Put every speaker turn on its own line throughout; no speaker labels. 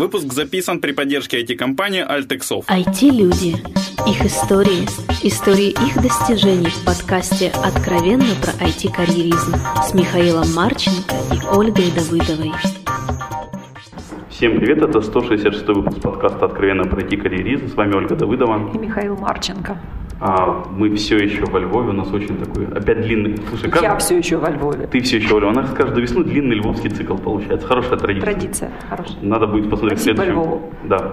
Выпуск записан при поддержке IT-компании Altexov.
IT-люди. Их истории. Истории их достижений в подкасте «Откровенно про IT-карьеризм» с Михаилом Марченко и Ольгой Давыдовой.
Всем привет, это 166 выпуск подкаста «Откровенно про IT-карьеризм». С вами Ольга Давыдова.
И Михаил Марченко.
А, мы все еще во Львове, у нас очень такой, опять длинный.
Слушай, как... Я все еще во Львове.
Ты все еще во Львове. У нас каждую весну длинный львовский цикл получается. Хорошая традиция.
Традиция, хорошая.
Надо будет посмотреть
Спасибо
в следующем.
Львову.
Да.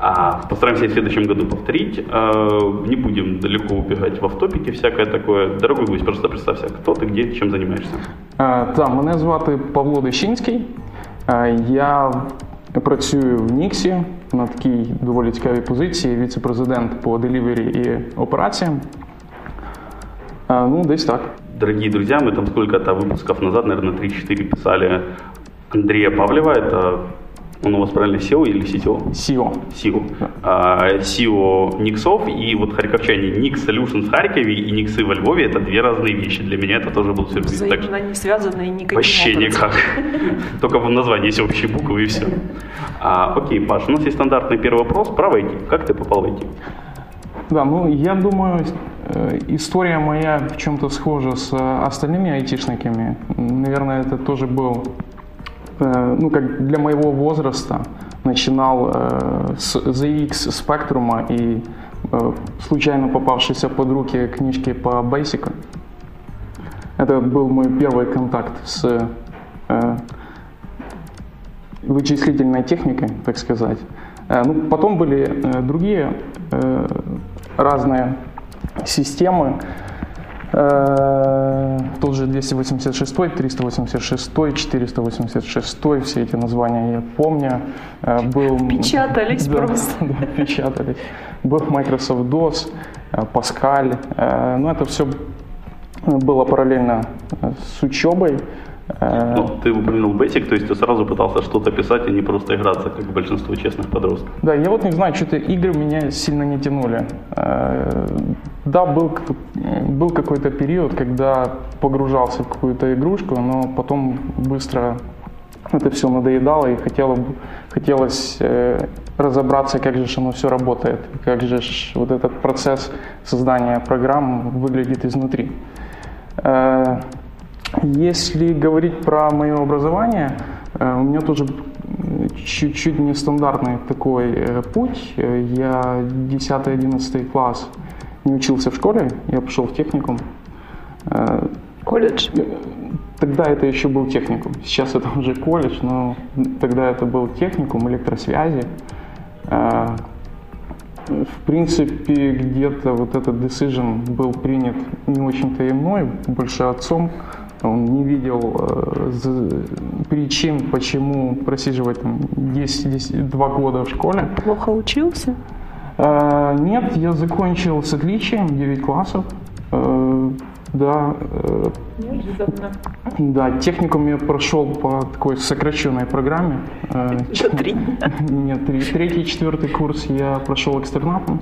А, постараемся в следующем году повторить. А, не будем далеко убегать в автопике, всякое такое. Дорогой гость, просто представься, кто ты, где, чем занимаешься.
А, так, мене звати Павло Дещинський. А, Я працюю в Ніксі на такій доволі цікавій позиції, віце-президент по делівері і операціям. А, Ну, десь так.
Дорогие друзья, мы там сколько-то выпусков назад, наверное, 3-4 писали Андрея Павлева, это он у вас правильно SEO или CTO?
СІО.
SEO. А, SEO Никсов и вот харьковчане Nix Solutions в Харькове и Никсы во Львове это две разные вещи. Для меня это тоже был сюрприз. Так
Взаимно не связаны никаким
Вообще
образом.
никак. Только в названии есть общие буквы и все. А, окей, Паш, у нас есть стандартный первый вопрос про IT. Как ты попал в IT?
Да, ну я думаю, э, история моя в чем-то схожа с э, остальными айтишниками. Наверное, это тоже был, ну как для моего возраста, начинал э, с ZX спектрума и э, случайно попавшейся под руки книжки по Basic. Это был мой первый контакт с э, вычислительной техникой, так сказать. Э, Ну, потом были э, другие э, разные системы. Э, Тот же 286, 386, 486, все эти названия я помню. Э, Был,
Печатались
Да,
просто.
да, печатались. Был Microsoft DOS, э, Pascal. Э, Ну, это все было параллельно с учебой. Э,
Ну, ты упомянул Basic, то есть ты сразу пытался что-то писать, а не просто играться, как большинство честных подростков.
Да, я вот не знаю, что-то игры меня сильно не тянули. Э, Да, был, был какой-то период, когда погружался в какую-то игрушку, но потом быстро это все надоедало и хотело, хотелось э, разобраться, как же оно все работает, как же вот этот процесс создания программ выглядит изнутри. Если говорить про мое образование, э, у меня тоже чуть-чуть нестандартный такой э, путь. Я 10-11 класс не учился в школе, я пошел в техникум. Э,
Колледж.
Тогда это еще был техникум. Сейчас это уже колледж, но тогда это был техникум электросвязи. В принципе, где-то вот этот decision был принят не очень-то и мной, больше отцом. Он не видел э, причин, почему просиживать там 10, 10 два года в школе.
Плохо учился?
Э, Нет, я закончил с отличием 9 классов. Э, Да, э,
Неожиданно.
да, техникум я прошел по такой сокращенной программе.
За три.
Нет, третий, четвертый курс я прошел экстернатом.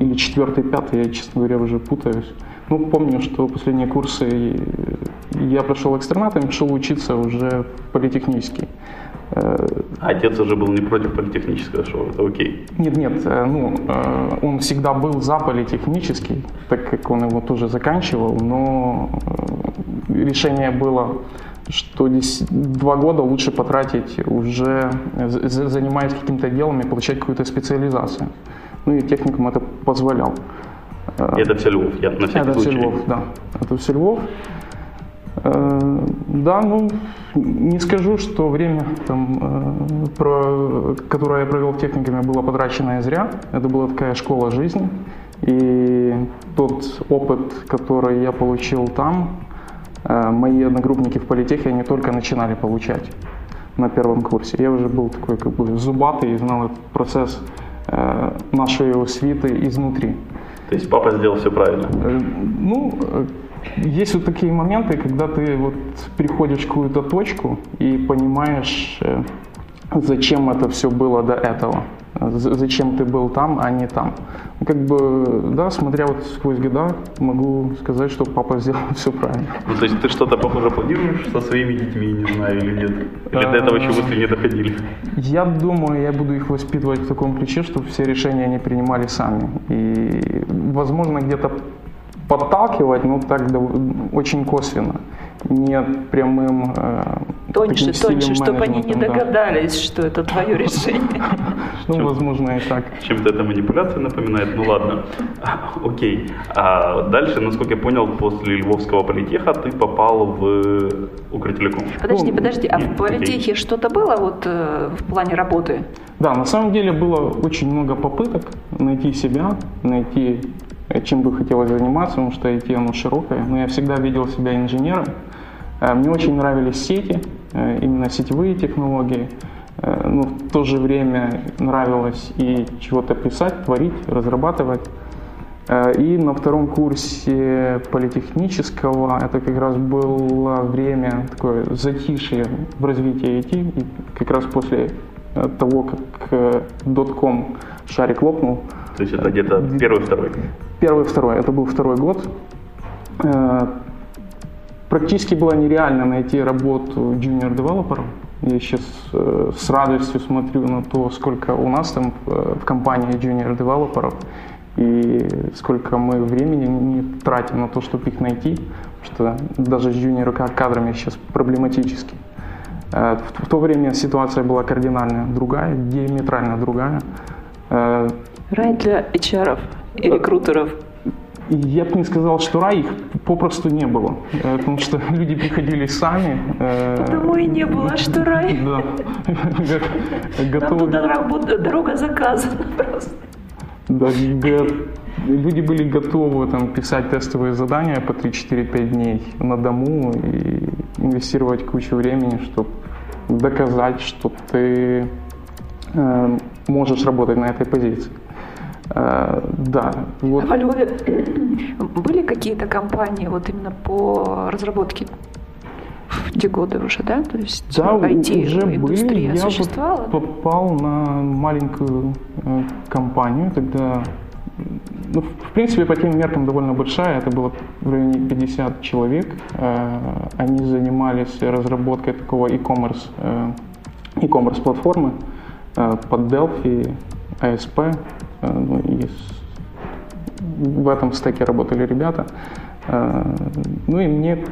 Или четвертый, пятый, я, честно говоря, уже путаюсь. Ну, помню, что последние курсы я прошел экстернатом, пошел учиться уже политехнический. Э,
отец уже был не против политехнического шоу, это окей.
Нет, нет, э, ну, э, он всегда был за политехнический, так как он его тоже заканчивал, но решение было, что здесь два года лучше потратить уже, за- за- занимаясь каким-то делом и получать какую-то специализацию. Ну и техникум это позволял.
И это все Львов, я на всякий
Это все
случай.
Львов, да. Это все Львов. Э, Да, ну, не скажу, что время, там, э, про, которое я провел в техникуме, было потраченное зря. Это была такая школа жизни. И тот опыт, который я получил там, э, мои одногруппники в политехе, они только начинали получать на первом курсе. Я уже был такой как бы зубатый и знал этот процесс э, нашей освиты изнутри.
То есть папа сделал все правильно.
Э, Ну, э, есть вот такие моменты, когда ты вот приходишь в какую-то точку и понимаешь, э, зачем это все было до этого. Зачем ты был там, а не там. Как бы, да, смотря вот сквозь года, могу сказать, что папа сделал все правильно.
Ну, то есть ты что-то похоже планируешь со своими детьми, не знаю, или нет? Или до этого еще мысли не доходили?
Я думаю, я буду их воспитывать в таком ключе, чтобы все решения они принимали сами. И, возможно, где-то подталкивать, но так очень косвенно, не прямым э,
Тоньше, тоньше, чтобы они не
менеджментом, да.
догадались, что это твое решение.
Ну, возможно, и так.
Чем-то это манипуляция напоминает, ну ладно. Окей. А дальше, насколько я понял, после Львовского политеха ты попал в Укртелеком.
Подожди,
Ну,
подожди, а в политехе что-то было вот э, в плане работы?
Да, на самом деле было очень много попыток найти себя, найти, э, чем бы хотелось заниматься, потому что IT оно широкое. Но я всегда видел себя инженером. Э, Мне очень нравились сети, именно сетевые технологии. Э, Но в то же время нравилось и чего-то писать, творить, разрабатывать. Э, И на втором курсе политехнического это как раз было время такое затишье в развитии IT. И как раз после э, того, как э, дотком шарик лопнул,
То есть это где-то первый, второй.
Первый, второй. Это был второй год. Практически было нереально найти работу junior-девелопером. Я сейчас э, с радостью смотрю на то, сколько у нас там э, в компании junior-девелоперов и сколько мы времени не тратим на то, чтобы их найти, потому что даже с junior кадрами сейчас проблематически. Э, В в то время ситуация была кардинально другая, диаметрально другая. Э,
Рай для HR и рекрутеров.
Я бы не сказал, что рай, их попросту не было, Э, потому что люди приходили сами. э,
Потому и не было, что рай.
Да. Готовы.
туда работа- дорога заказана просто.
Да, люди были готовы там, писать тестовые задания по 3-4-5 дней на дому и инвестировать кучу времени, чтобы доказать, что ты э, можешь работать на этой позиции. Э, да, вот
А во Львове были какие-то компании вот именно по разработке те годы уже, да? То есть
Да,
IT
уже были. Я
существовала?
вот попал на маленькую э, компанию, тогда, ну, в принципе, по тем меркам довольно большая, это было в районе 50 человек. Э, они занимались разработкой такого e-commerce, э, e-commerce платформы под Delphi, ASP, э, ну, и в этом стеке работали ребята. Э, Ну и мне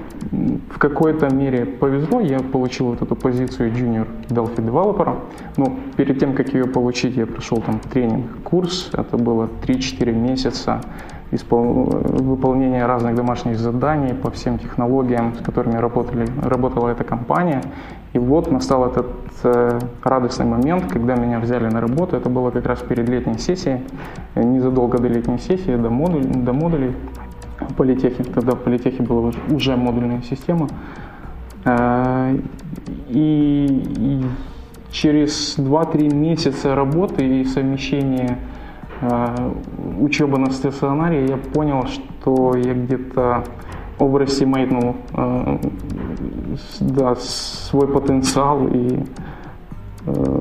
в какой-то мере повезло, я получил вот эту позицию junior Delphi девелопера. Но перед тем, как ее получить, я прошел там тренинг, курс, это было 3-4 месяца испол- выполнения разных домашних заданий по всем технологиям, с которыми работали, работала эта компания. И вот настал этот э, радостный момент, когда меня взяли на работу. Это было как раз перед летней сессией, э, незадолго до летней сессии, до, модуль, до модулей политехи. Тогда в политехе была уже модульная система. Э, И, и через 2-3 месяца работы и совмещения э, учебы на стационаре я понял, что я где-то overestimateнул э, с- да, свой потенциал и э,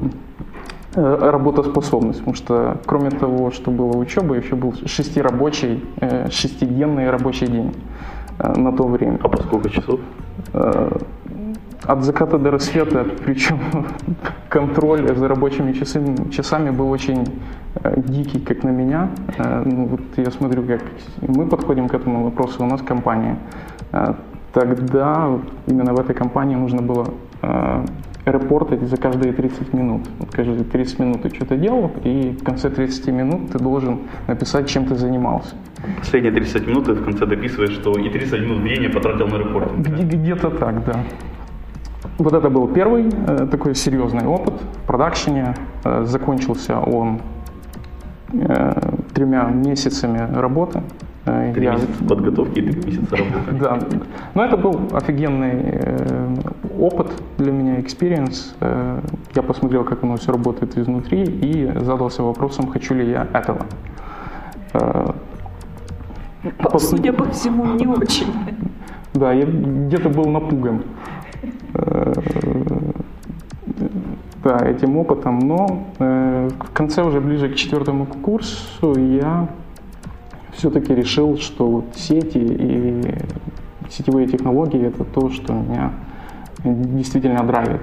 э, работоспособность, потому что кроме того, что была учеба, еще был шестирабочий, э, шестидневный рабочий день э, на то время.
А по сколько часов?
Э, От заката до рассвета, причем контроль за рабочими часами, часами был очень дикий, как на меня. Э, ну, вот я смотрю, как мы подходим к этому вопросу, у нас компания. Э, тогда именно в этой компании нужно было э, репортать за каждые 30 минут. Вот каждые 30 минут ты что-то делал, и в конце 30 минут ты должен написать, чем ты занимался.
Последние 30 минут ты в конце дописываешь, что и 30 минут времени потратил на репортинг.
Где- Где-то так, да. Вот это был первый э, такой серьезный опыт в продакшене. Э, закончился он э, тремя месяцами работы. Э,
Три
я-
месяца подготовки и три месяца работы.
да. Но это был офигенный э, опыт для меня, experience. Э, я посмотрел, как оно все работает изнутри и задался вопросом, хочу ли я этого. Э,
По- Судя по всему, не очень.
Да, я где-то был напуган. Да, этим опытом, но э, в конце уже ближе к четвертому курсу я все-таки решил, что вот сети и сетевые технологии это то, что меня действительно драйвит.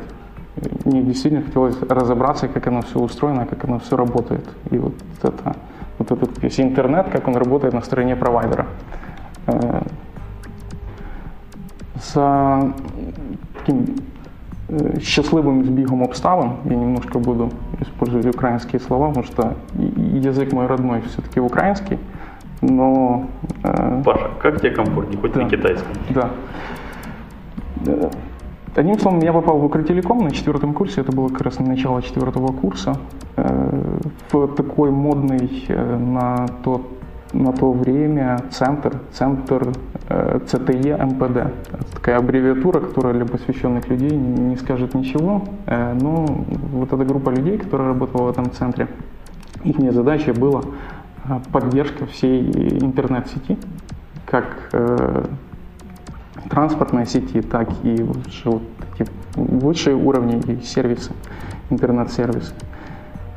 Мне действительно хотелось разобраться, как оно все устроено, как оно все работает. И вот это, вот этот весь интернет, как он работает на стороне провайдера. Э, за таким счастливым збігом обставин, я немножко буду использовать украинские слова, потому что язык мой родной все-таки украинский, но...
Э, Паша, как тебе комфортнее, хоть да, на китайском?
Да. Э, одним словом, я попал в Укртелеком на четвертом курсе, это было как раз начало четвертого курса, в такой модный на тот на то время центр, центр э, ЦТЕ МПД. Это такая аббревиатура, которая для посвященных людей не скажет ничего, э, но вот эта группа людей, которая работала в этом центре, их задача была э, поддержка всей интернет-сети, как э, транспортной сети, так и вот эти высшие уровни и сервисы, интернет-сервисы.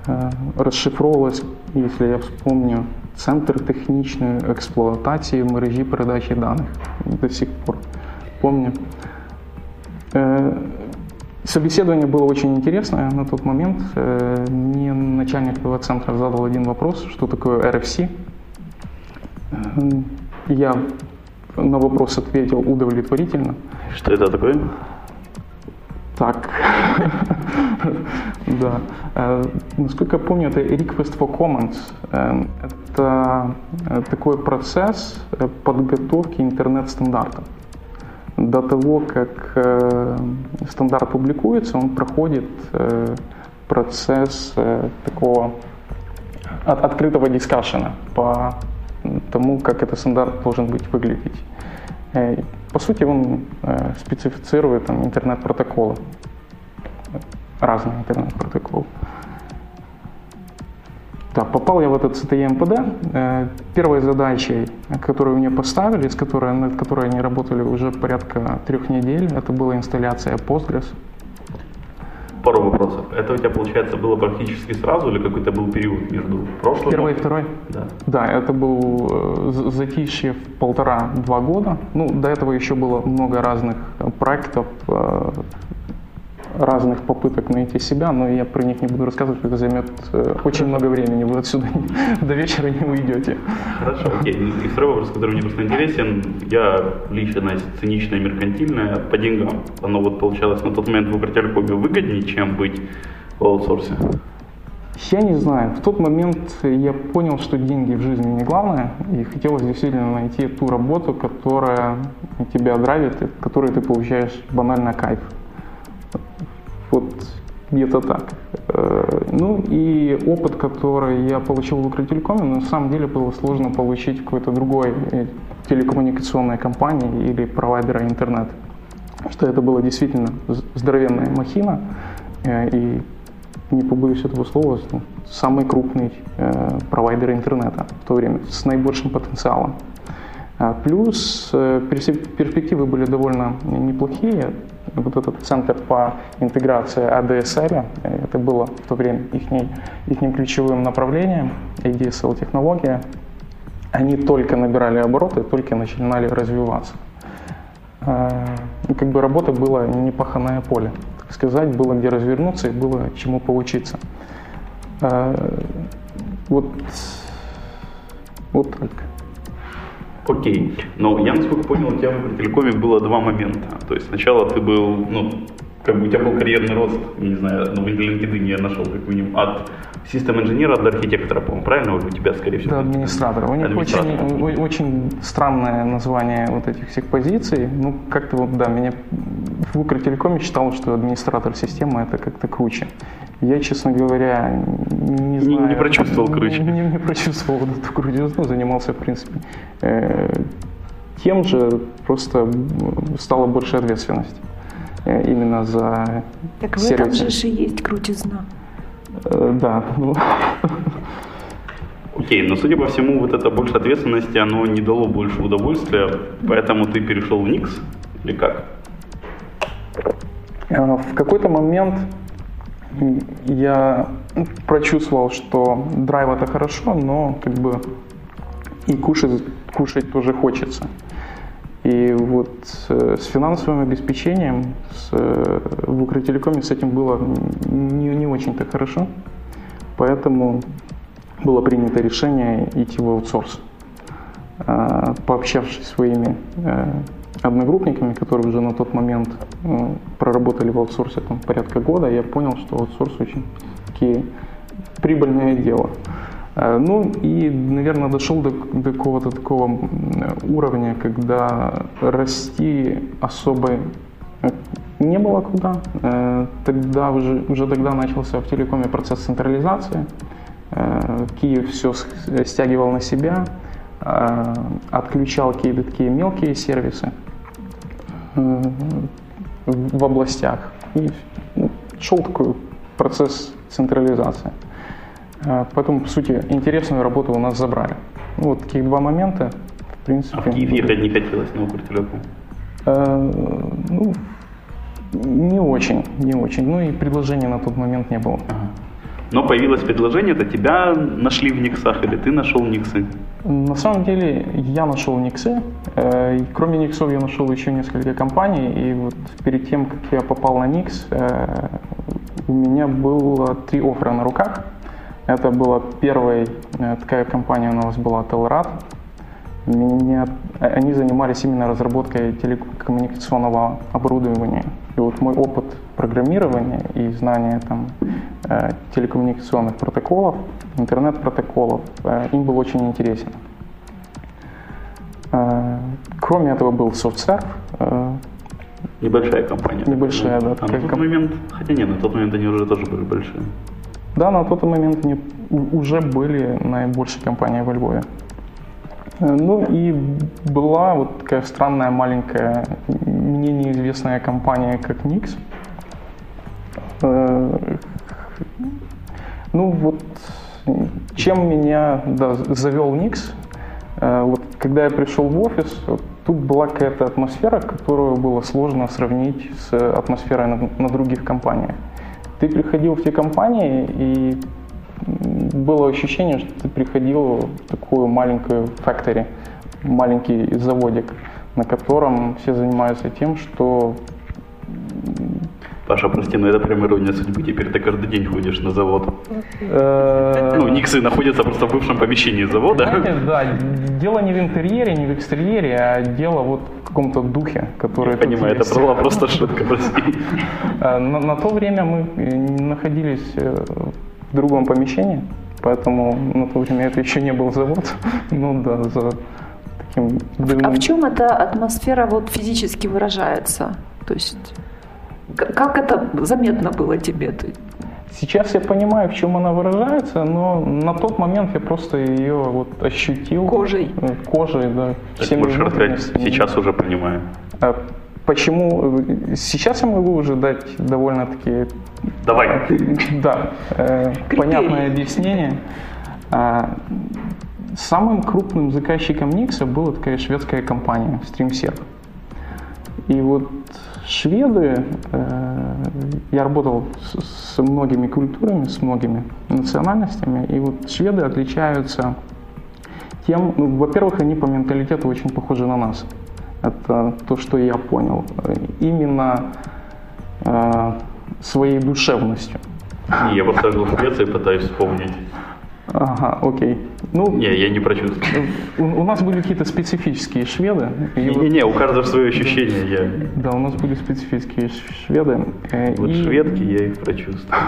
Э, если я вспомню, Центр технічної експлуатації мережі передачі даних до сих пор. Помню. Э, собеседование было очень интересное на тот момент. Э, мне начальник этого центра задал один вопрос, что такое RFC. Э, я на вопрос ответил удовлетворительно.
Что это такое?
Так, да. Э, насколько я помню, это Request for Comments. Э, это э, такой процесс подготовки интернет-стандартов. До того, как стандарт публикуется, он проходит процесс такого открытого дискашена по тому, как этот стандарт должен быть выглядеть. По сути, он специфицирует там, интернет-протоколы, разные интернет-протоколы. Да, попал я в этот CTE-МПД. Э, первой задачей, которую мне поставили, с которой, над которой они работали уже порядка трех недель, это была инсталляция Postgres
пару вопросов. Это у тебя, получается, было практически сразу или какой-то был период между прошлым?
Первый и второй?
Да.
Да, это был э, затишье в полтора-два года. Ну, до этого еще было много разных проектов, э, разных попыток найти себя, но я про них не буду рассказывать, это займет э, очень много времени, вы отсюда до вечера не уйдете.
Хорошо, окей. И второй вопрос, который мне просто интересен, я личность циничная, меркантильная, по деньгам. Оно вот получалось на тот момент в Укртелекоме выгоднее, чем быть в аутсорсе?
Я не знаю. В тот момент я понял, что деньги в жизни не главное, и хотелось действительно найти ту работу, которая тебя драйвит, которой ты получаешь банально кайф. Вот где-то так. Э, ну и опыт, который я получил в Укртелекоме, на самом деле было сложно получить в какой-то другой э, телекоммуникационной компании или провайдера интернета. Что это была действительно здоровенная махина, э, и не побоюсь этого слова, ну, самый крупный провайдер интернета в то время, с наибольшим потенциалом. Плюс перспективы были довольно неплохие вот этот центр по интеграции ADSL, э, это было в то время их, их ключевым направлением, ADSL технология, они только набирали обороты, только начинали развиваться. Э, как бы работа была непаханное поле, так сказать, было где развернуться и было чему поучиться. Э, вот, вот так.
Окей. Но я, насколько понял, у тебя в телекоме было два момента. То есть сначала ты был, ну, как бы у тебя был карьерный рост, не знаю, ну, в LinkedIn я нашел как минимум от систем инженера до архитектора, по-моему, правильно у тебя, скорее всего?
Да, администратора. У них очень, очень странное название вот этих всех позиций. Ну, как-то вот, да, меня в Укртелекоме считал, что администратор системы это как-то круче. Я, честно говоря, не знаю.
Не, не прочувствовал круче.
Не, не, не прочувствовал вот эту крутизну, занимался, в принципе, э, тем же, просто стала больше ответственность э, именно за
Так в этом же и есть крутизна.
Э, да.
Окей, но судя по всему, вот это больше ответственности, оно не дало больше удовольствия, поэтому ты перешел в Никс или как?
Э, в какой-то момент я прочувствовал, что драйв это хорошо, но как бы и кушать, кушать тоже хочется. И вот э, с финансовым обеспечением с, э, в Укртелекоме с этим было не, не очень-то хорошо. Поэтому было принято решение идти в аутсорс. Э, пообщавшись своими одногруппниками, которые уже на тот момент проработали в аутсорсе там, порядка года, я понял, что аутсорс очень таки прибыльное дело. Э, ну и, наверное, дошел до, до какого-то такого уровня, когда расти особо э, не было куда. Тогда уже, уже тогда начался в телекоме процесс централизации. Киев все стягивал на себя, отключал какие-то такие мелкие сервисы в областях. И ну, шел такой процесс централизации. А, поэтому, по сути, интересную работу у нас забрали. Вот таких два момента, в принципе.
А в Киев ехать не хотелось на Укртелеком?
Э, ну, не очень, не очень. Ну и предложения на тот момент не было. Ага.
Но появилось предложение, это тебя нашли в Никсах или ты нашел Никсы?
На самом деле я нашел Никсы. Э, кроме Никсов я нашел еще несколько компаний. И вот перед тем, как я попал на Никс, э, у меня было три оффера на руках. Это была первая э, такая компания у нас была Телрад. Меня, они занимались именно разработкой телекоммуникационного оборудования. И вот мой опыт программирования и знания там, телекоммуникационных протоколов, интернет-протоколов, им был очень интересен. Кроме этого был SoftServe.
Небольшая компания.
Небольшая, да.
А на тот момент, хотя нет, на тот момент они уже тоже были большие.
Да, на тот момент они уже были наибольшей компанией во Львове. Э, ну и была вот такая странная маленькая, мне неизвестная компания, как Nix. Ну вот, чем меня да, завел Nix, э, вот когда я пришел в офис, вот, тут была какая-то атмосфера, которую было сложно сравнить с атмосферой на, на других компаниях. Ты приходил в те компании, и было ощущение, что ты приходил в такую маленькую factory, маленький заводик, на котором все занимаются тем, что
Паша, прости, но это прям ирония судьбы. Теперь ты каждый день ходишь на завод. Э, ну, Никсы находятся просто в бывшем помещении завода.
Знаете, да, дело не в интерьере, не в экстерьере, а дело вот в каком-то духе, который Я
понимаю, это была просто шутка, прости.
Э, на, на то время мы э, находились в другом помещении, поэтому на то время это еще не был завод. Ну да, за
таким дымным... А в чем эта атмосфера вот физически выражается? То есть как это заметно было тебе?
Сейчас я понимаю, в чем она выражается, но на тот момент я просто ее вот ощутил.
Кожей.
Э, кожей, да.
Так можешь рассказать, сейчас уже понимаю. А
почему? Сейчас я могу уже дать довольно-таки...
Давай.
Да, э, понятное объяснение. А, самым крупным заказчиком Никса была такая шведская компания StreamServe. И вот шведы, э, я работал с, многими культурами, с многими национальностями, и вот шведы отличаются тем, ну, во-первых, они по менталитету очень похожи на нас. Это то, что я понял. Именно э, своей душевностью.
Я просто жил в Швеции, пытаюсь вспомнить.
Ага, окей. Ну,
не, я не прочувствовал.
У, у нас были какие-то специфические шведы.
Не-не, вот, у каждого свое ощущение. Да, я...
да, у нас были специфические шведы.
Э, вот и... шведки я их прочувствовал.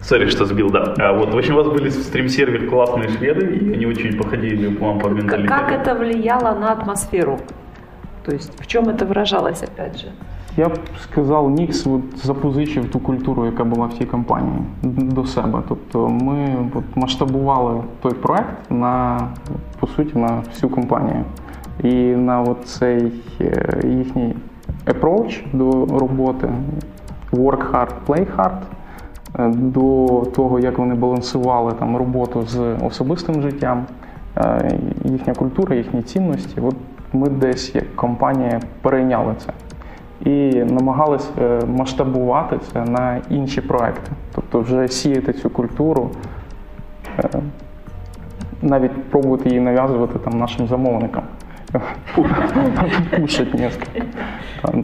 Сори, что сбил, да. А вот, в общем, у вас были в стрим-сервер классные шведы, и они очень походили к вам по менталитету.
Как это влияло на атмосферу? То есть в чем это выражалось, опять же?
Я б сказав, Нікс от запозичив ту культуру, яка була в тій компанії до себе. Тобто ми от, масштабували той проект на по суті на всю компанію. І на цей е, їхній approach до роботи, work hard, play hard, е, до того, як вони балансували там роботу з особистим життям, е, їхня культура, їхні цінності. От ми десь як компанія перейняли це. і намагалися е, масштабувати це на інші проекти. Тобто вже сіяти цю культуру, е, навіть пробувати її нав'язувати там нашим замовникам. Пушить несколько. Там,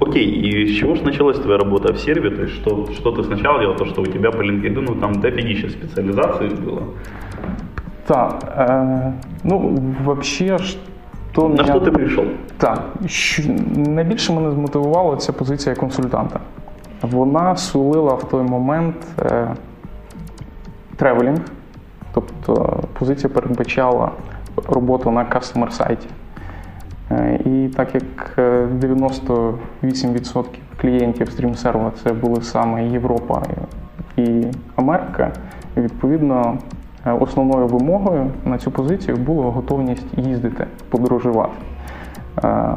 Окей, и с чего же началась твоя работа в серве? То есть что, что ты сначала делал, то что у тебя по LinkedIn ну, там дофигища специализации было?
Так, е, ну взагалі, Що
На
мене-
что ты пришел?
Так, найбільше мене змотивувала ця позиція консультанта. Вона сулила в той момент е, тревелінг, тобто позиція передбачала роботу на кастомер сайті. Е, І так як е, 98% клієнтів стрім-серва це були саме Європа і Америка, відповідно е, основною вимогою на цю позицію була готовність їздити, подорожувати. Е,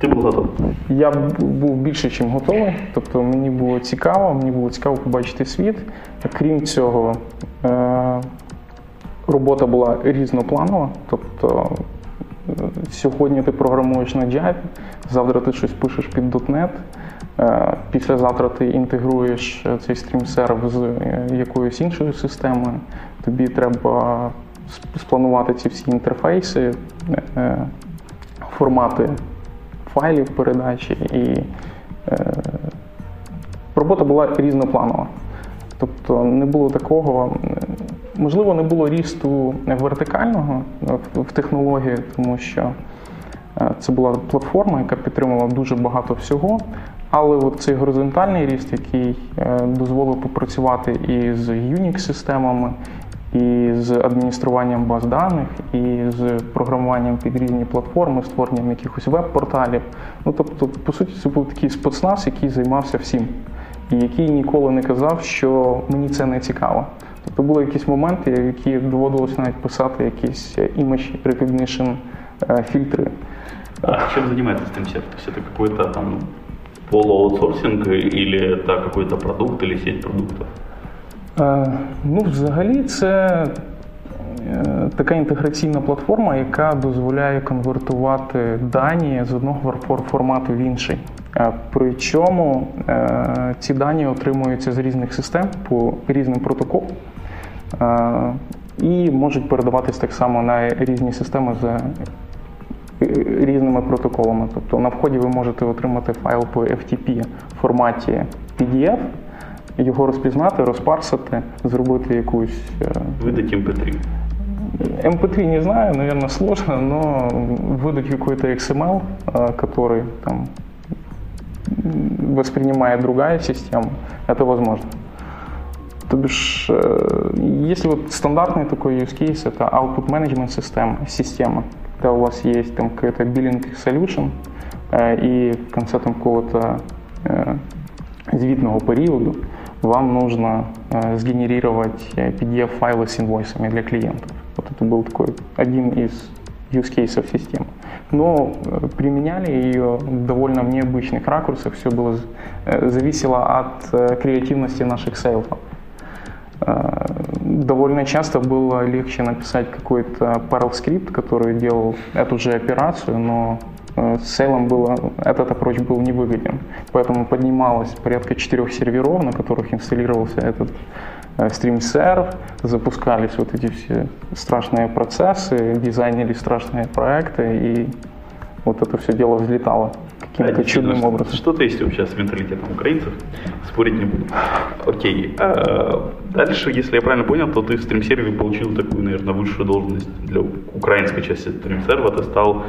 Ты был готов?
я був більше, ніж готовий. Тобто мені було цікаво, мені було цікаво побачити світ. Крім цього, е, робота була різнопланова. Тобто е, сьогодні ти програмуєш на Java, завтра ти щось пишеш під .NET, е, післязавтра ти інтегруєш е, цей стрім-серв з е, якоюсь іншою системою. Тобі треба спланувати ці всі інтерфейси, е, формати файлів передачі і е, робота була різнопланова. Тобто не було такого, е, можливо, не було рісту вертикального в, технології, тому що е, це була платформа, яка підтримувала дуже багато всього. Але от цей горизонтальний ріст, який е, дозволив попрацювати і з Unix-системами, і з адмініструванням баз даних, і з програмуванням під різні платформи, створенням якихось веб-порталів. Ну тобто, по суті, це був такий спецназ, який займався всім, і який ніколи не казав, що мені це не цікаво. Тобто були якісь моменти, в які доводилось навіть писати якісь image recognition е, фільтри.
А чем занимается есть это какой-то там полуаутсорсинг или это какой-то продукт или сеть продуктов?
Ну, взагалі, це е, така інтеграційна платформа, яка дозволяє конвертувати дані з одного формату в інший. Причому е, ці дані отримуються з різних систем по різним протоколам і можуть передаватись так само на різні системи за різними протоколами. Тобто на вході ви можете отримати файл по FTP в форматі PDF, його розпізнати, розпарсити, зробити якусь е,
Выдать MP3.
MP3 не знаю, наверное, сложно, но выдать какой-то XML, э, который там м, воспринимает другая система, это возможно. То бишь, э, если вот стандартный такой use case, это output management система, система, Когда у вас есть там какой-то billing solution, э, и в конце там какого-то э, звітного периоду вам нужно э, сгенерировать э, PDF-файлы с инвойсами для клиентов. Вот это был такой один из use cases системы. Но э, применяли ее довольно в необычных ракурсах. Все было э, зависело от э, креативности наших сейлсов. Э, Довольно часто было легче написать какой-то Perl скрипт, который делал эту же операцию, но э, с сейлом было, этот approach был невыгоден. Поэтому поднималось порядка четырех серверов, на которых инсталлировался этот э, стрим-серв, запускались вот эти все страшные процессы, дизайнились страшные проекты, и вот это все дело взлетало каким-то чудным
что-
образом.
Что-то есть вообще с менталитетом украинцев, спорить не буду. Окей. э, Дальше, если я правильно понял, то ты в стримсерве получил такую, наверное, высшую должность для украинской части стримсерва. Ты стал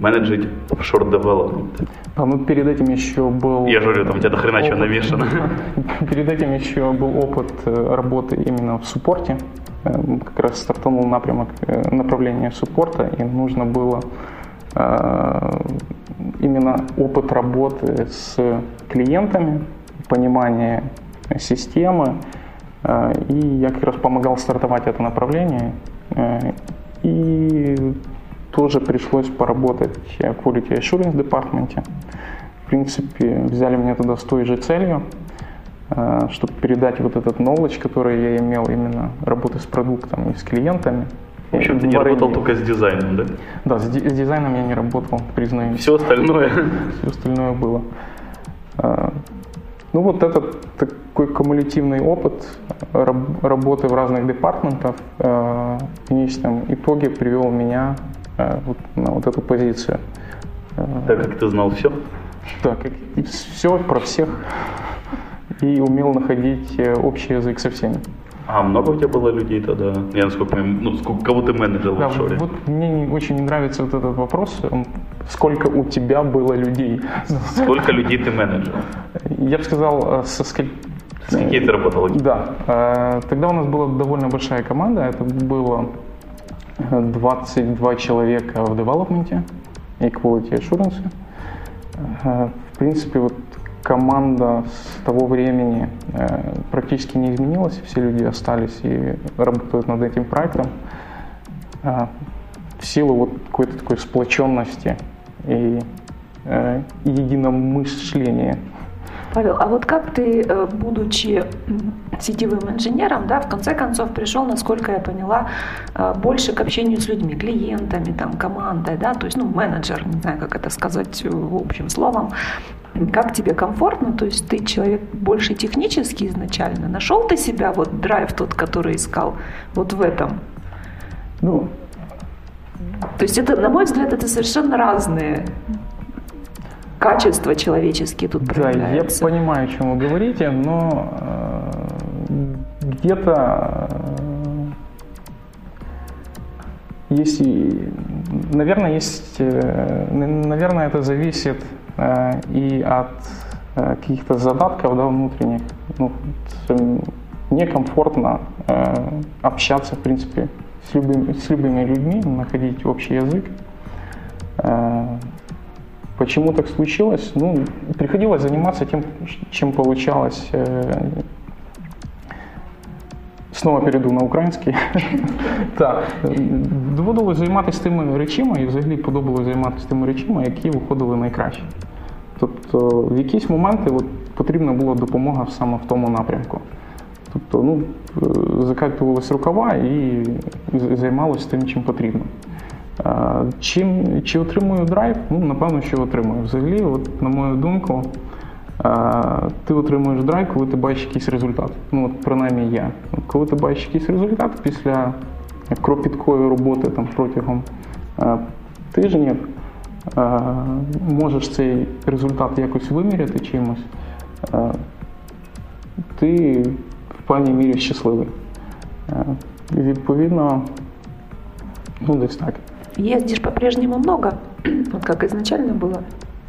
менеджить offshore development.
А ну перед этим еще был...
Я говорю, там у тебя до хрена чего навешано.
Перед этим еще был опыт э, работы именно в суппорте. Э, Как раз стартанул напрямок э, направления суппорта, и нужно было именно опыт работы с клиентами, понимание системы. Э, И я как раз помогал стартовать это направление. Э, И тоже пришлось поработать в Quality Assurance департаменте. В принципе, взяли меня туда с той же целью, э, чтобы передать вот этот knowledge, который я имел именно работы с продуктом и с клиентами,
В общем, ты не работал только с дизайном, да?
Да, с, с дизайном я не работал, признаюсь.
Все остальное?
Все остальное было. А, ну вот этот такой кумулятивный опыт работы в разных департаментах в конечном итоге привел меня вот на вот эту позицию.
Так как ты знал все?
Да, как все про всех и умел находить э, общий язык со всеми.
А много у тебя было людей тогда? Я насколько ну, сколько, кого ты менеджер да, в офшоре?
Вот мне очень не нравится вот этот вопрос, сколько у тебя было людей?
Сколько людей ты менеджер?
Я бы сказал, э, со сколь...
С какие ты работал?
Да. Э, тогда у нас была довольно большая команда, это было 22 человека в девелопменте и quality assurance. В принципе, вот команда с того времени э, практически не изменилась, все люди остались и работают над этим проектом. Э, в силу вот какой-то такой сплоченности и э, единомышления.
Павел, а вот как ты, э, будучи сетевым инженером, да, в конце концов пришел, насколько я поняла, э, больше к общению с людьми, клиентами, там, командой, да, то есть, ну, менеджер, не знаю, как это сказать в общем словом, как тебе комфортно, то есть ты человек больше технический изначально, нашел ты себя, вот драйв тот, который искал, вот в этом?
Ну,
то есть это, на мой взгляд, это совершенно разные качества человеческие тут проявляются.
Да, я понимаю, о чем вы говорите, но э, где-то э, есть, наверное, есть, э, наверное, это зависит Э, и от э, каких-то задатков да, внутренних. Ну, некомфортно э, общаться, в принципе, с любыми, с любыми людьми, находить общий язык. Почему так случилось? Ну, приходилось заниматься тем, чем получалось. Снова перейду на український. Так, доводилось займатися тими речами, і взагалі подобалось займатися тими речами, які виходили найкраще. Тобто в якісь моменти от, потрібна була допомога саме в тому напрямку. Тобто, ну, е, закатувалися рукава і займалися тим, чим потрібно. Чим, Чи отримую драйв? Ну, напевно, що отримую. Взагалі, от, на мою думку, ти отримуєш драйв, коли ти бачиш якийсь результат. Ну, от принаймні я. Коли ти бачиш якийсь результат після кропіткої роботи там, протягом тижнів, можеш цей результат якось виміряти чимось, ти в певній мірі щасливий. Відповідно, ну десь так.
Ездишь по-прежнему много, вот как изначально было?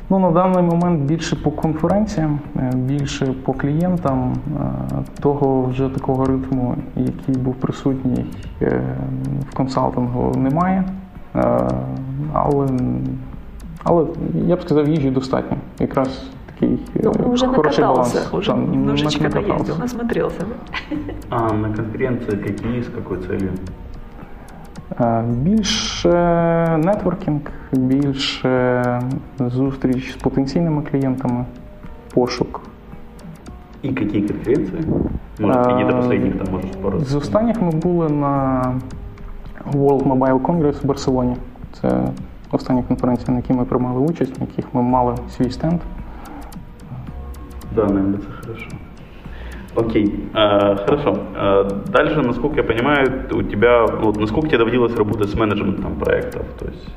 Ну, На даний момент більше по конференціям, е, більше по клієнтам. Е, того вже такого ритму, який був присутній е, в консалтингу, немає. Але але я б сказав, їжі достатньо. Якраз такий
ну, уже
хороший
баланс.
Уже
Там, немножечко наездил, насмотрелся.
А на конференции какие, с какой целью?
Більше нетворкінг, більше зустріч з потенційними клієнтами, пошук.
І які конференції? Може, какие-то последних там можеш пару?
З останніх ми були на World Mobile Congress в Барселоні. Це остання конференція, на якій ми приймали участь, на яких ми мали свій стенд.
Да, наверное, це хорошо. Окей, а, хорошо. А, дальше, насколько я понимаю, у тебя, вот, насколько тебе доводилось работать с менеджментом проектов? То есть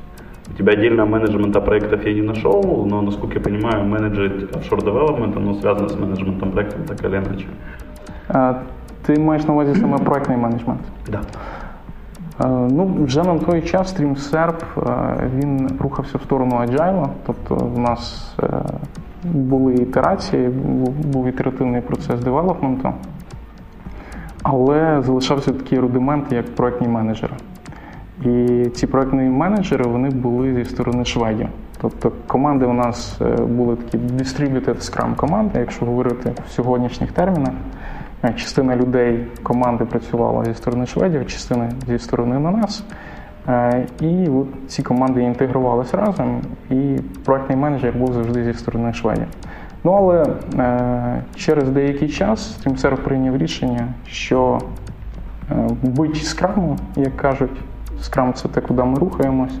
у тебя отдельно менеджмента проектов я не нашел, но, насколько я понимаю, менеджер офшор development, оно связано с менеджментом проектов так или иначе.
А, ти маєш на увазі саме проектний менеджмент?
Да.
Ну, Вже на той час StreamServe він рухався в сторону Agile, тобто в нас е, були ітерації, був ітеративний процес девелопменту, але залишався такий рудимент, як проектні менеджери. І ці проектні менеджери вони були зі сторони шведів. Тобто команди у нас е, були такі distributed Scrum команди, якщо говорити в сьогоднішніх термінах. Е, частина людей команди працювала зі сторони шведів, частина зі сторони на нас. Е, і от ці команди інтегрувалися разом, і проектний менеджер був завжди зі сторони шведів. Ну але е, через деякий час StreamServe прийняв рішення, що бить скраму, як кажуть, скрам це те, куди ми рухаємось.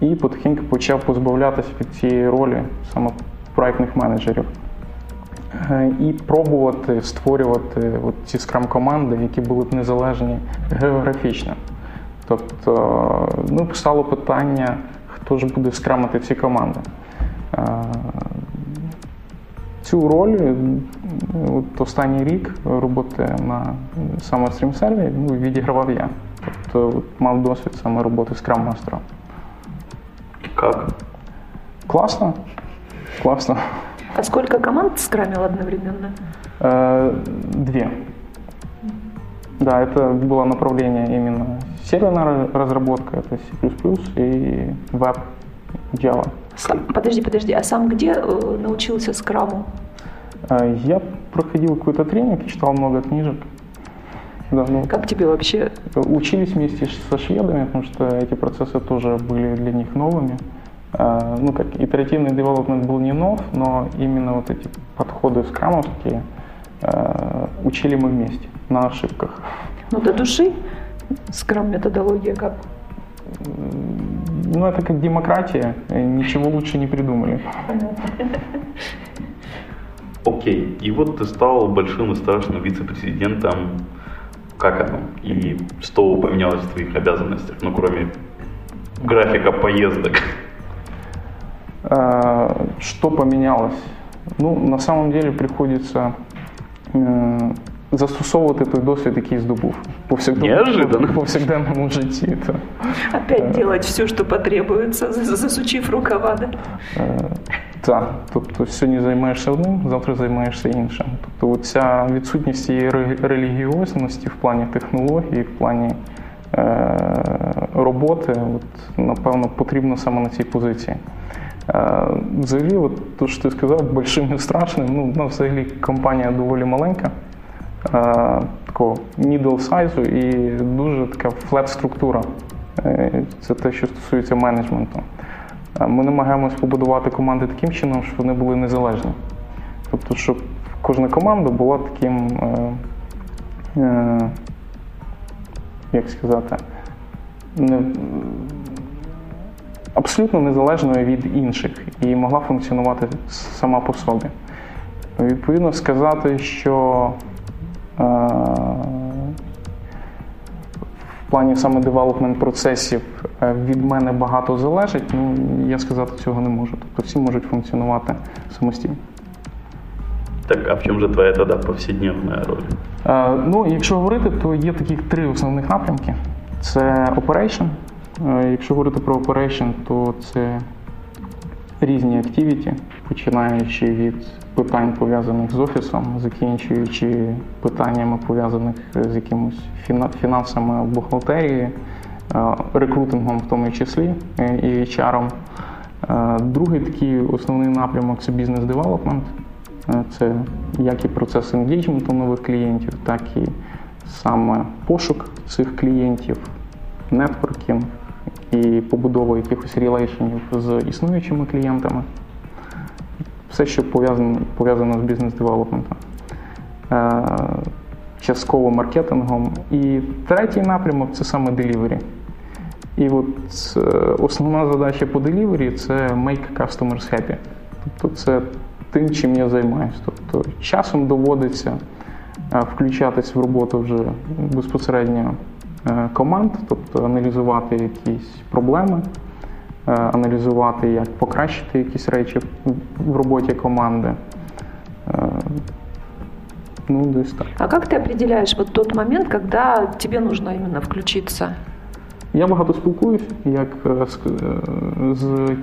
І потихеньку почав позбавлятися від цієї ролі саме проєктних менеджерів. Е, І пробувати створювати от ці скрам-команди, які були б незалежні географічно. Тобто, ну, стало питання, хто ж буде скрамити ці команди. Е, Цю роль е, от останній рік роботи на саме стрім-сервері ну, відігравав я. Тобто от, мав досвід саме роботи скрам-мастера.
Как?
Класно. Класно.
А сколько команд скрамил одновременно?
Э, Две. Да, это было направление именно серверная разработка, это C++ и веб Java.
Сам- Подожди, подожди, а сам где э, научился скраму?
Э, Я проходил какой-то тренинг читал много книжек. Да, ну,
Как тебе вообще?
учились вместе со шведами, потому что эти процессы тоже были для них новыми. Э, Ну, как итеративный девелопмент был не нов, но именно вот эти подходы скрамовские учили мы вместе на ошибках.
Ну, до души? Скрам методология как?
Ну, это как демократия, э, ничего лучше не придумали.
Окей. И вот ты стал большим и страшным вице-президентом. Как оно? И что поменялось в твоих обязанностях? Ну, кроме графика поездок.
Э, Что поменялось? Ну, на самом деле приходится застосовувати той досвід, який здобув. Повсякденному-
Неожиданно.
В повсякденному житті. Та.
Опять делать все, что потребуется, за- засучив рукава, да?
Е, Так, тобто сьогодні займаєшся одним, завтра займаєшся іншим. Тобто ця відсутність цієї релігіозності в плані технології, в плані е, роботи, от, напевно, потрібно саме на цій позиції. Взагалі, от, то, що ти сказав, большим і страшним, ну, ну, взагалі компанія доволі маленька, такого middle size і дуже така флет структура. Е, Це те, що стосується менеджменту. Ми намагаємось побудувати команди таким чином, щоб вони були незалежні. Тобто, щоб кожна команда була таким, е, е, як сказати, не, абсолютно незалежною від інших і могла функціонувати сама по собі. Відповідно, сказати, що е, в плані саме девелопмент процесів е, від мене багато залежить, ну я сказати цього не можу. Тобто всі можуть функціонувати самостійно.
Так, а в чем же твоя тогда повседневная роль?
Е, Ну, якщо говорити, то є таких три основних напрямки: це operation. Якщо говорити про operation, то це різні активіті, починаючи від питань пов'язаних з офісом, закінчуючи питаннями пов'язаних з якимось фіна- фінансами бухгалтерії, е, рекрутингом в тому числі е, і HR. Е, Другий такий основний напрямок це бізнес-девелопмент. Це як і процес енгейджменту нових клієнтів, так і саме пошук цих клієнтів, нетворкінг і побудова якихось релейшенів з існуючими клієнтами. Все, що пов'язано, пов'язано з бізнес-девелопментом. Е, Частково маркетингом. І третій напрямок це саме delivery. І от е, основна задача по delivery – це make customers happy. Тобто це тим, чим я займаюся. Тобто часом доводиться е, включатись в роботу вже безпосередньо команд, тобто аналізувати якісь проблеми, е, аналізувати, як покращити якісь речі в- роботі команди. Е, Ну, десь так.
А как ты определяешь вот тот момент, когда тебе нужно именно включиться?
Я багато спілкуюся як е, з, е, з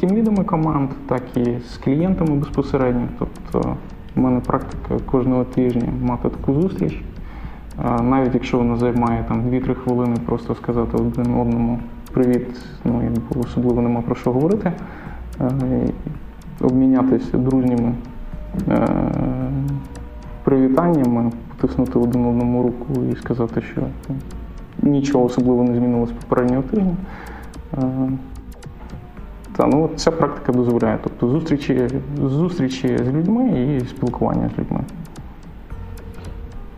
тімлідами команд, так і з клієнтами безпосередньо. Тобто в мене практика кожного тижня мати таку зустріч. Навіть якщо вона займає там 2-3 хвилини, просто сказати один одному привіт, ну якби особливо нема про що говорити. Е, Обмінятися дружніми е, привітаннями, потиснути один одному руку і сказати, що нічого особливо не змінилося з попереднього тижня. Е, Та, ну, ця практика дозволяє. Тобто зустрічі, зустрічі з людьми і спілкування з людьми.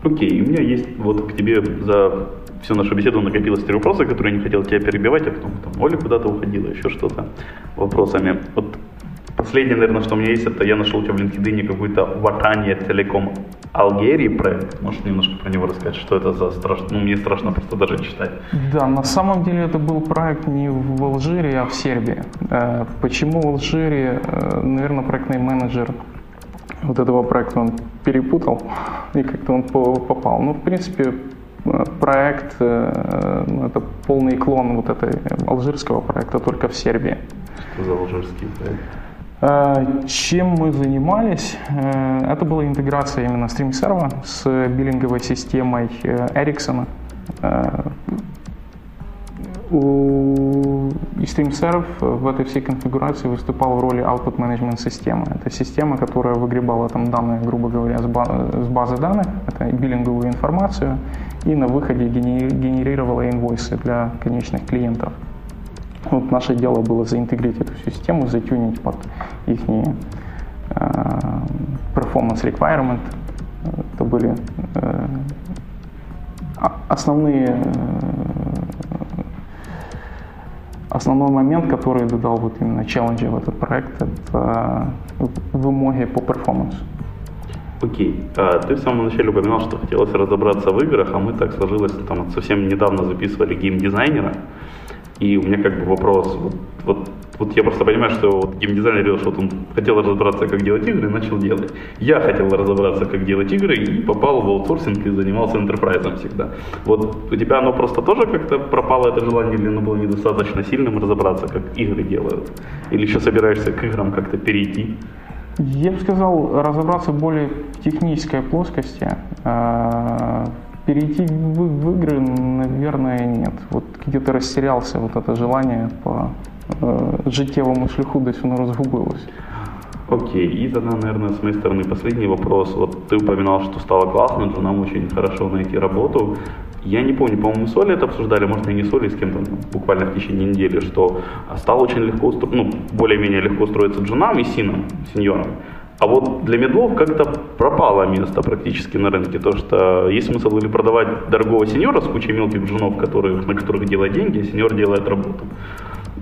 Окей, у меня есть вот к тебе за всю нашу беседу накопилось три вопроса, которые я не хотел тебя перебивать, а потом там Оля куда-то уходила, еще что-то вопросами. Вот Последнее, наверное, что у меня есть, это я нашел у тебя в LinkedIn какой-то Ватания Телеком Алгерии проект. Можешь немножко про него рассказать, что это за страшно? Ну, мне страшно просто даже читать.
Да, на самом деле это был проект не в Алжире, а в Сербии. Э, почему в Алжире? Э, наверное, проектный менеджер вот этого проекта он перепутал и как-то он попал. Ну, в принципе, э, проект, ну, это полный клон вот этой алжирского проекта, только в Сербии.
Что за алжирский проект?
Э, чем мы занимались? Э, это была интеграция именно StreamServer с биллинговой системой Ericsson. У StreamServe в этой всей конфигурации выступал в роли output management системы. Это система, которая выгребала там данные, грубо говоря, с базы данных, это биллинговую информацию, и на выходе генерировала инвойсы для конечных клиентов. Вот наше дело было заинтегрировать эту систему, затюнить под их э, performance requirement. Это были э, основные э, основной момент, который додал вот именно челленджи в этот проект, это вымоги по перформансу.
Окей. А, ты в самом начале упоминал, что хотелось разобраться в играх, а мы так сложилось, там совсем недавно записывали геймдизайнера. И у меня как бы вопрос, вот, вот, вот я просто понимаю, что вот геймдизайнер говорил, что вот он хотел разобраться, как делать игры, и начал делать. Я хотел разобраться, как делать игры, и попал в аутсорсинг и занимался enterprise всегда. Вот у тебя оно просто тоже как-то пропало, это желание, или оно было недостаточно сильным разобраться, как игры делают? Или еще собираешься к играм как-то перейти?
Я бы сказал, разобраться более в технической плоскости, а, перейти в, в игры, наверное, нет. Вот где-то растерялся вот это желание по э, життєвому шляху, десь воно розгубилось.
Окей, и тогда, наверное, с моей стороны последний вопрос. Вот ты упоминал, что стало классно, что нам очень хорошо найти работу. Я не помню, по-моему, с Олей это обсуждали, может, и не с Олей, с кем-то буквально в течение недели, что стало очень легко, ну, более-менее легко устроиться джунам и синам, сеньорам. А вот для медлов как-то пропало место практически на рынке, то что есть смысл или продавать дорогого сеньора с кучей мелких джунов, которые, на которых делать деньги, а сеньор делает работу.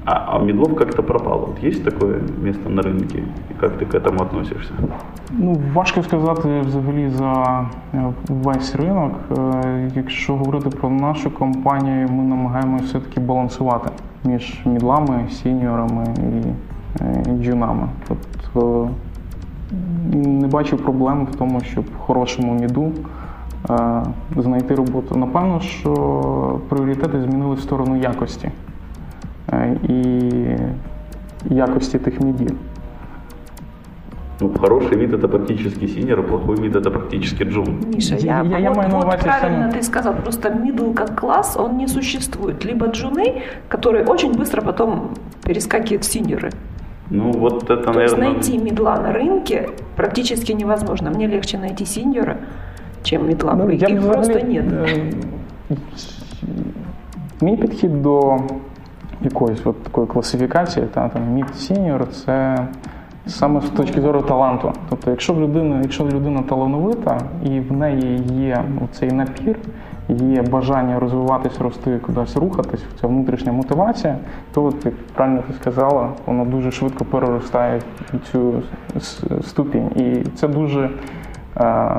А, а медлов как-то пропало. Вот есть такое место на ринку? І як ти к этому относишься?
Ну, важко сказати взагалі за весь ринок. Якщо говорити про нашу компанію, ми намагаємося все-таки балансувати між мідлами, сіньорами і джунами. Тобто не бачу проблем в тому, щоб в хорошому міду е, знайти роботу. Напевно, що пріоритети змінили в сторону якості е, і якості тих мідів.
Ну, хороший вид это практически синер, а плохой вид это практически джун.
Миша, я, я, я вот, вот правильно ты сказал, просто middle как класс, он не существует. Либо джуны, которые очень быстро потом перескакивают в синеры.
Ну, вот это,
То
наверное...
есть найти медла на рынке практически невозможно. Мне легче найти синьора, чем медла. Ну, Их взагалі, просто нет.
Мій підхід до якоїсь от такої класифікації, та, там, мід-сіньор, це саме з точки зору таланту. Тобто, якщо людина, якщо людина талановита і в неї є цей напір, є бажання розвиватись, рости, кудись рухатись, ця внутрішня мотивація, то як правильно ти сказала, воно дуже швидко переростає цю ступінь. І це дуже е,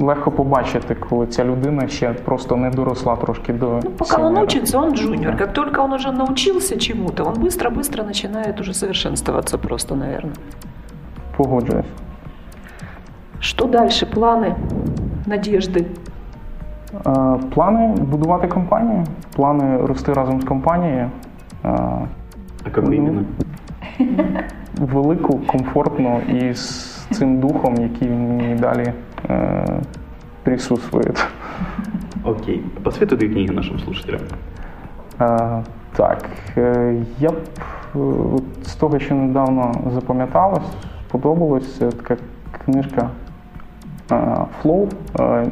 легко побачити, коли ця людина ще просто не доросла трошки до
ну, Пока он учится, он джуниор. Как только он уже научился чему-то, он быстро-быстро начинает уже совершенствоваться просто, наверное.
Погоджуюсь.
Что дальше? Планы, надежды?
Е, плани будувати компанію, плани рости разом з компанією.
Е, а як іменно?
Велику, комфортну і з цим духом, який мені далі е, присутствує.
Окей. Посоветуй дві книги нашим слушателям.
Е, так. Е, я б з того, що недавно запам'яталось, сподобалось, така книжка Flow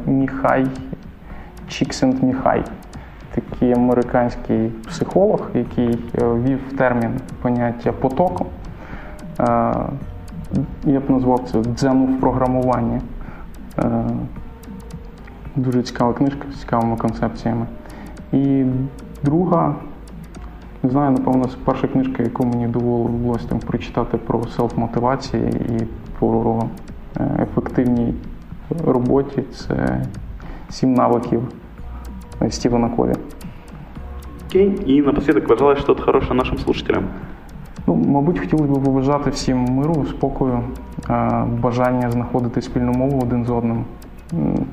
Міхай Чіксент Міхай, такий американський психолог, який е, ввів термін поняття потоку. Е, я б назвав це дзену в програмуванні. Е, дуже цікава книжка з цікавими концепціями. І друга, не знаю, напевно, перша книжка, яку мені довелося там прочитати про селф-мотивацію і про ефективній роботі, це сім навиків Стівена Кові.
Окей. И напоследок пожелай что-то хорошее нашим слушателям.
Ну, мабуть, хотілося б побажати всім миру, спокою, е, бажання знаходити спільну мову один з одним, м,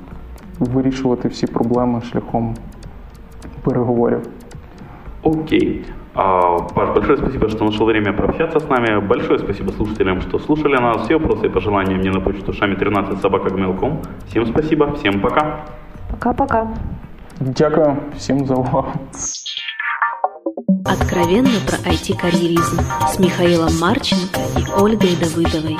вирішувати всі проблеми шляхом переговорів.
Окей. А, Паш, большое спасибо, что нашел время пообщаться с нами. Большое спасибо слушателям, что слушали нас. Все вопросы и пожелания мне на почту шами 13 собака Всем спасибо, всем пока.
Пока-пока.
Дякую всем за увагу.
Откровенно про IT-карьеризм с Михаилом Марченко и Ольгой Давыдовой.